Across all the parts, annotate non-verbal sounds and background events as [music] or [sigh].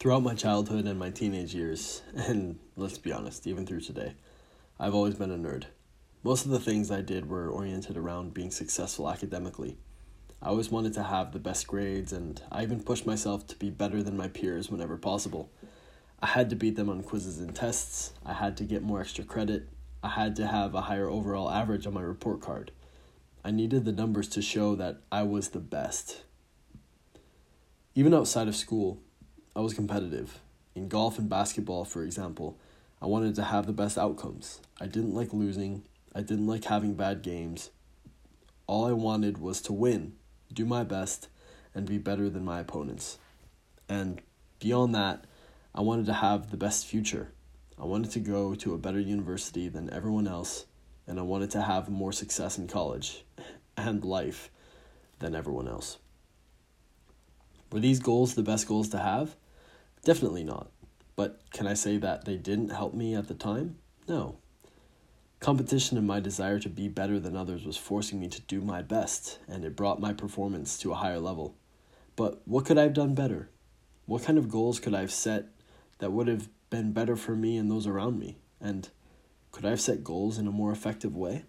Throughout my childhood and my teenage years, [laughs] and let's be honest, even through today, I've always been a nerd. Most of the things I did were oriented around being successful academically. I always wanted to have the best grades, and I even pushed myself to be better than my peers whenever possible. I had to beat them on quizzes and tests, I had to get more extra credit, I had to have a higher overall average on my report card. I needed the numbers to show that I was the best. Even outside of school, I was competitive. In golf and basketball, for example, I wanted to have the best outcomes. I didn't like losing, I didn't like having bad games. All I wanted was to win, do my best, and be better than my opponents. And beyond that, I wanted to have the best future. I wanted to go to a better university than everyone else, and I wanted to have more success in college [laughs] and life than everyone else. Were these goals the best goals to have? Definitely not. But can I say that they didn't help me at the time? No. Competition and my desire to be better than others was forcing me to do my best, and it brought my performance to a higher level. But what could I have done better? What kind of goals could I have set that would have been better for me and those around me? And could I have set goals in a more effective way?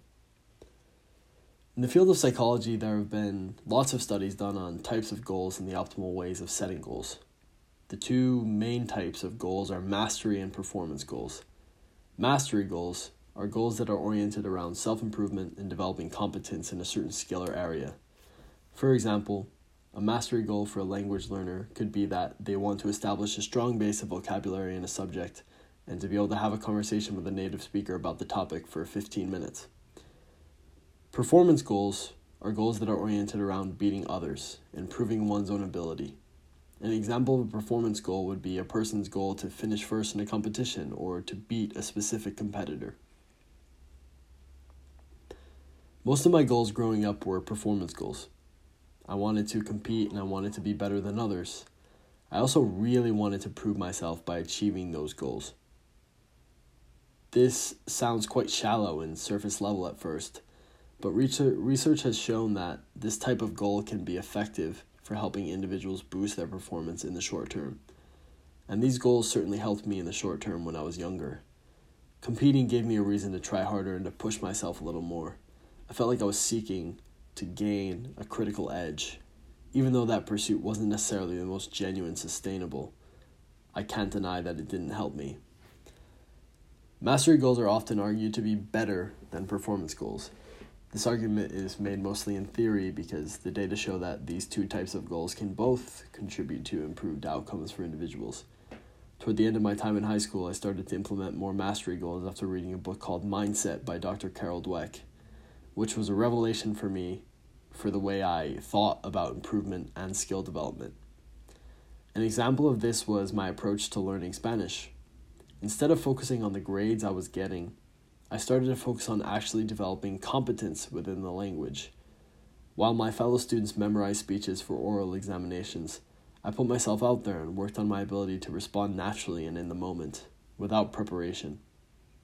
In the field of psychology, there have been lots of studies done on types of goals and the optimal ways of setting goals. The two main types of goals are mastery and performance goals. Mastery goals are goals that are oriented around self improvement and developing competence in a certain skill or area. For example, a mastery goal for a language learner could be that they want to establish a strong base of vocabulary in a subject and to be able to have a conversation with a native speaker about the topic for 15 minutes. Performance goals are goals that are oriented around beating others, improving one's own ability. An example of a performance goal would be a person's goal to finish first in a competition or to beat a specific competitor. Most of my goals growing up were performance goals. I wanted to compete and I wanted to be better than others. I also really wanted to prove myself by achieving those goals. This sounds quite shallow and surface level at first, but research has shown that this type of goal can be effective for helping individuals boost their performance in the short term. And these goals certainly helped me in the short term when I was younger. Competing gave me a reason to try harder and to push myself a little more. I felt like I was seeking to gain a critical edge, even though that pursuit wasn't necessarily the most genuine sustainable. I can't deny that it didn't help me. Mastery goals are often argued to be better than performance goals. This argument is made mostly in theory because the data show that these two types of goals can both contribute to improved outcomes for individuals. Toward the end of my time in high school, I started to implement more mastery goals after reading a book called Mindset by Dr. Carol Dweck, which was a revelation for me for the way I thought about improvement and skill development. An example of this was my approach to learning Spanish. Instead of focusing on the grades I was getting, I started to focus on actually developing competence within the language. While my fellow students memorized speeches for oral examinations, I put myself out there and worked on my ability to respond naturally and in the moment, without preparation.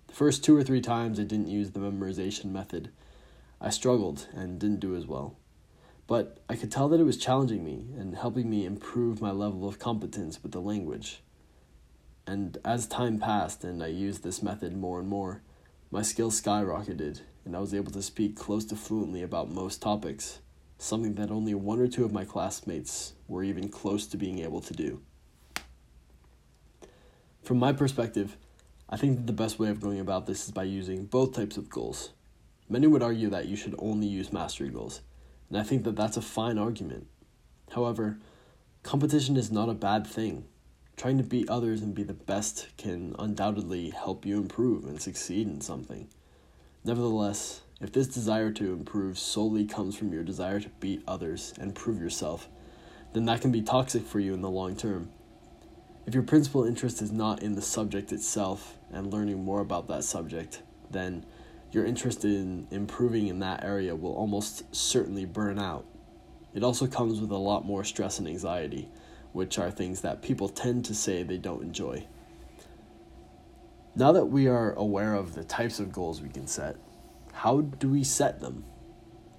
The first two or three times I didn't use the memorization method, I struggled and didn't do as well. But I could tell that it was challenging me and helping me improve my level of competence with the language. And as time passed and I used this method more and more, my skills skyrocketed, and I was able to speak close to fluently about most topics, something that only one or two of my classmates were even close to being able to do. From my perspective, I think that the best way of going about this is by using both types of goals. Many would argue that you should only use mastery goals, and I think that that's a fine argument. However, competition is not a bad thing trying to beat others and be the best can undoubtedly help you improve and succeed in something. Nevertheless, if this desire to improve solely comes from your desire to beat others and prove yourself, then that can be toxic for you in the long term. If your principal interest is not in the subject itself and learning more about that subject, then your interest in improving in that area will almost certainly burn out. It also comes with a lot more stress and anxiety which are things that people tend to say they don't enjoy. Now that we are aware of the types of goals we can set, how do we set them?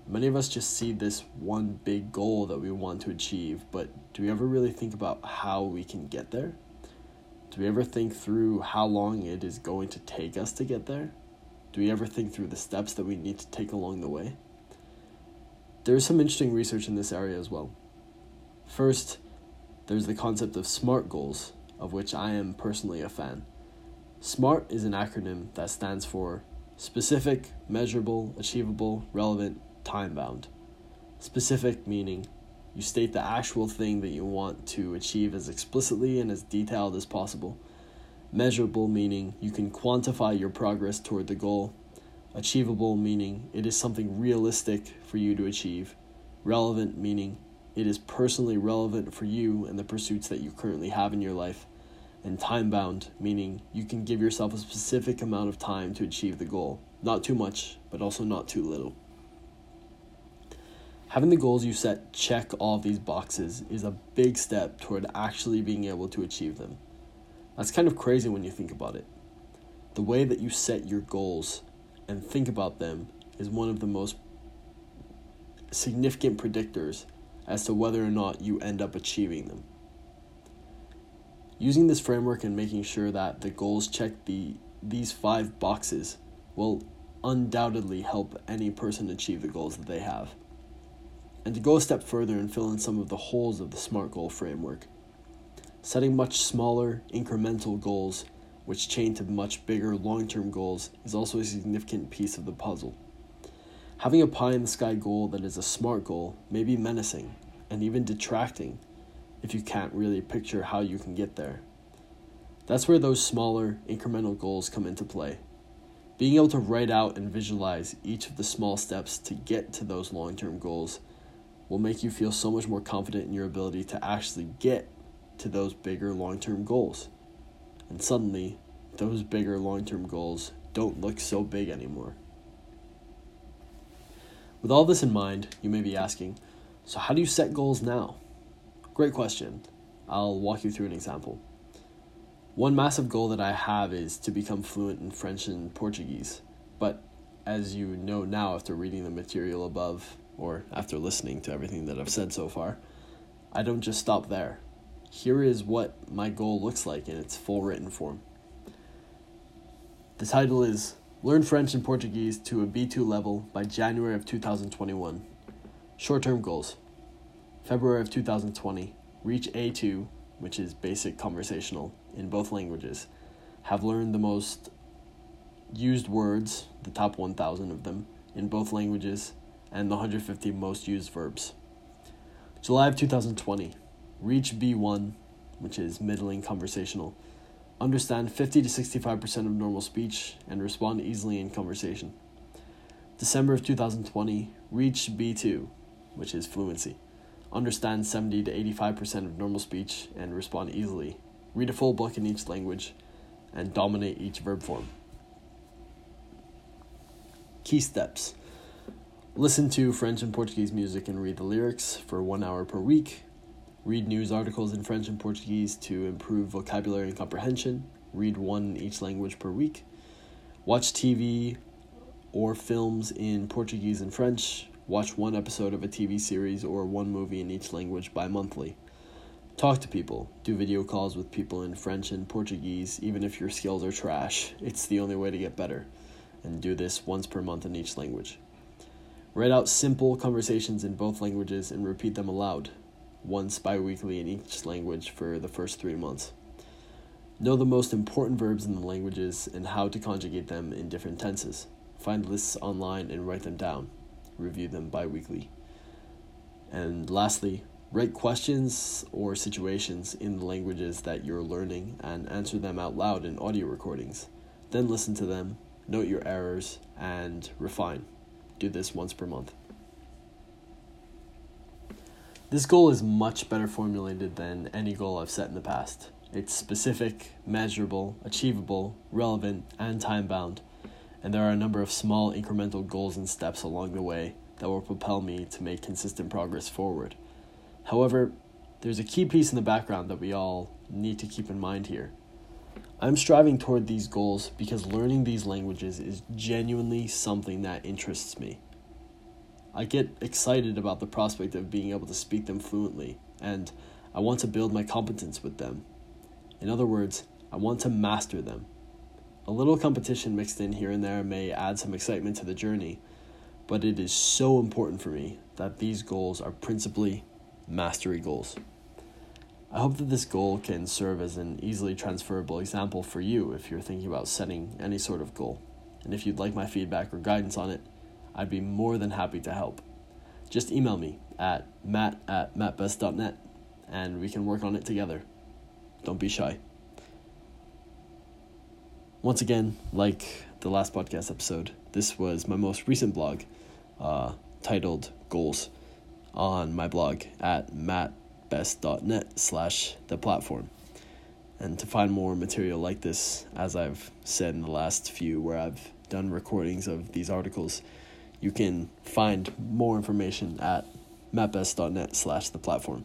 Many of us just see this one big goal that we want to achieve, but do we ever really think about how we can get there? Do we ever think through how long it is going to take us to get there? Do we ever think through the steps that we need to take along the way? There's some interesting research in this area as well. First, there's the concept of SMART goals, of which I am personally a fan. SMART is an acronym that stands for specific, measurable, achievable, relevant, time bound. Specific meaning you state the actual thing that you want to achieve as explicitly and as detailed as possible. Measurable meaning you can quantify your progress toward the goal. Achievable meaning it is something realistic for you to achieve. Relevant meaning it is personally relevant for you and the pursuits that you currently have in your life. And time bound meaning you can give yourself a specific amount of time to achieve the goal. Not too much, but also not too little. Having the goals you set check all of these boxes is a big step toward actually being able to achieve them. That's kind of crazy when you think about it. The way that you set your goals and think about them is one of the most significant predictors as to whether or not you end up achieving them. Using this framework and making sure that the goals check the these five boxes will undoubtedly help any person achieve the goals that they have. And to go a step further and fill in some of the holes of the SMART goal framework, setting much smaller, incremental goals which chain to much bigger long term goals is also a significant piece of the puzzle. Having a pie in the sky goal that is a SMART goal may be menacing and even detracting if you can't really picture how you can get there. That's where those smaller, incremental goals come into play. Being able to write out and visualize each of the small steps to get to those long term goals will make you feel so much more confident in your ability to actually get to those bigger long term goals. And suddenly, those bigger long term goals don't look so big anymore. With all this in mind, you may be asking so, how do you set goals now? Great question. I'll walk you through an example. One massive goal that I have is to become fluent in French and Portuguese. But as you know now after reading the material above, or after listening to everything that I've said so far, I don't just stop there. Here is what my goal looks like in its full written form. The title is Learn French and Portuguese to a B2 level by January of 2021. Short term goals February of 2020, reach A2, which is basic conversational, in both languages. Have learned the most used words, the top 1,000 of them, in both languages and the 150 most used verbs. July of 2020, reach B1, which is middling conversational. Understand 50 to 65% of normal speech and respond easily in conversation. December of 2020, reach B2, which is fluency. Understand 70 to 85% of normal speech and respond easily. Read a full book in each language and dominate each verb form. Key steps Listen to French and Portuguese music and read the lyrics for one hour per week. Read news articles in French and Portuguese to improve vocabulary and comprehension. Read one in each language per week. Watch TV or films in Portuguese and French. Watch one episode of a TV series or one movie in each language bi monthly. Talk to people. Do video calls with people in French and Portuguese, even if your skills are trash. It's the only way to get better. And do this once per month in each language. Write out simple conversations in both languages and repeat them aloud, once bi weekly in each language for the first three months. Know the most important verbs in the languages and how to conjugate them in different tenses. Find lists online and write them down. Review them bi weekly. And lastly, write questions or situations in the languages that you're learning and answer them out loud in audio recordings. Then listen to them, note your errors, and refine do this once per month. This goal is much better formulated than any goal I've set in the past. It's specific, measurable, achievable, relevant, and time bound, and there are a number of small incremental goals and steps along the way that will propel me to make consistent progress forward. However, there's a key piece in the background that we all need to keep in mind here. I'm striving toward these goals because learning these languages is genuinely something that interests me. I get excited about the prospect of being able to speak them fluently, and I want to build my competence with them. In other words, I want to master them. A little competition mixed in here and there may add some excitement to the journey, but it is so important for me that these goals are principally mastery goals. I hope that this goal can serve as an easily transferable example for you if you're thinking about setting any sort of goal. And if you'd like my feedback or guidance on it, I'd be more than happy to help. Just email me at matt at mattbest.net and we can work on it together. Don't be shy. Once again, like the last podcast episode, this was my most recent blog uh, titled Goals on my blog at mattbest.net slash the platform. And to find more material like this, as I've said in the last few where I've done recordings of these articles, you can find more information at mattbest.net slash the platform.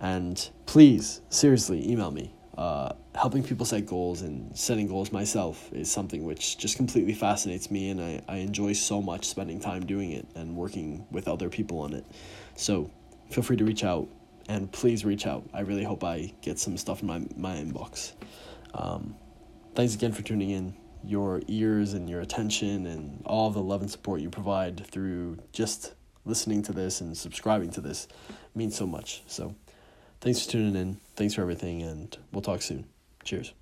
And please, seriously, email me. Uh, helping people set goals and setting goals myself is something which just completely fascinates me, and I, I enjoy so much spending time doing it and working with other people on it. So feel free to reach out, and please reach out. I really hope I get some stuff in my, my inbox. Um, thanks again for tuning in. Your ears and your attention and all the love and support you provide through just listening to this and subscribing to this means so much. So, thanks for tuning in. Thanks for everything, and we'll talk soon. Cheers.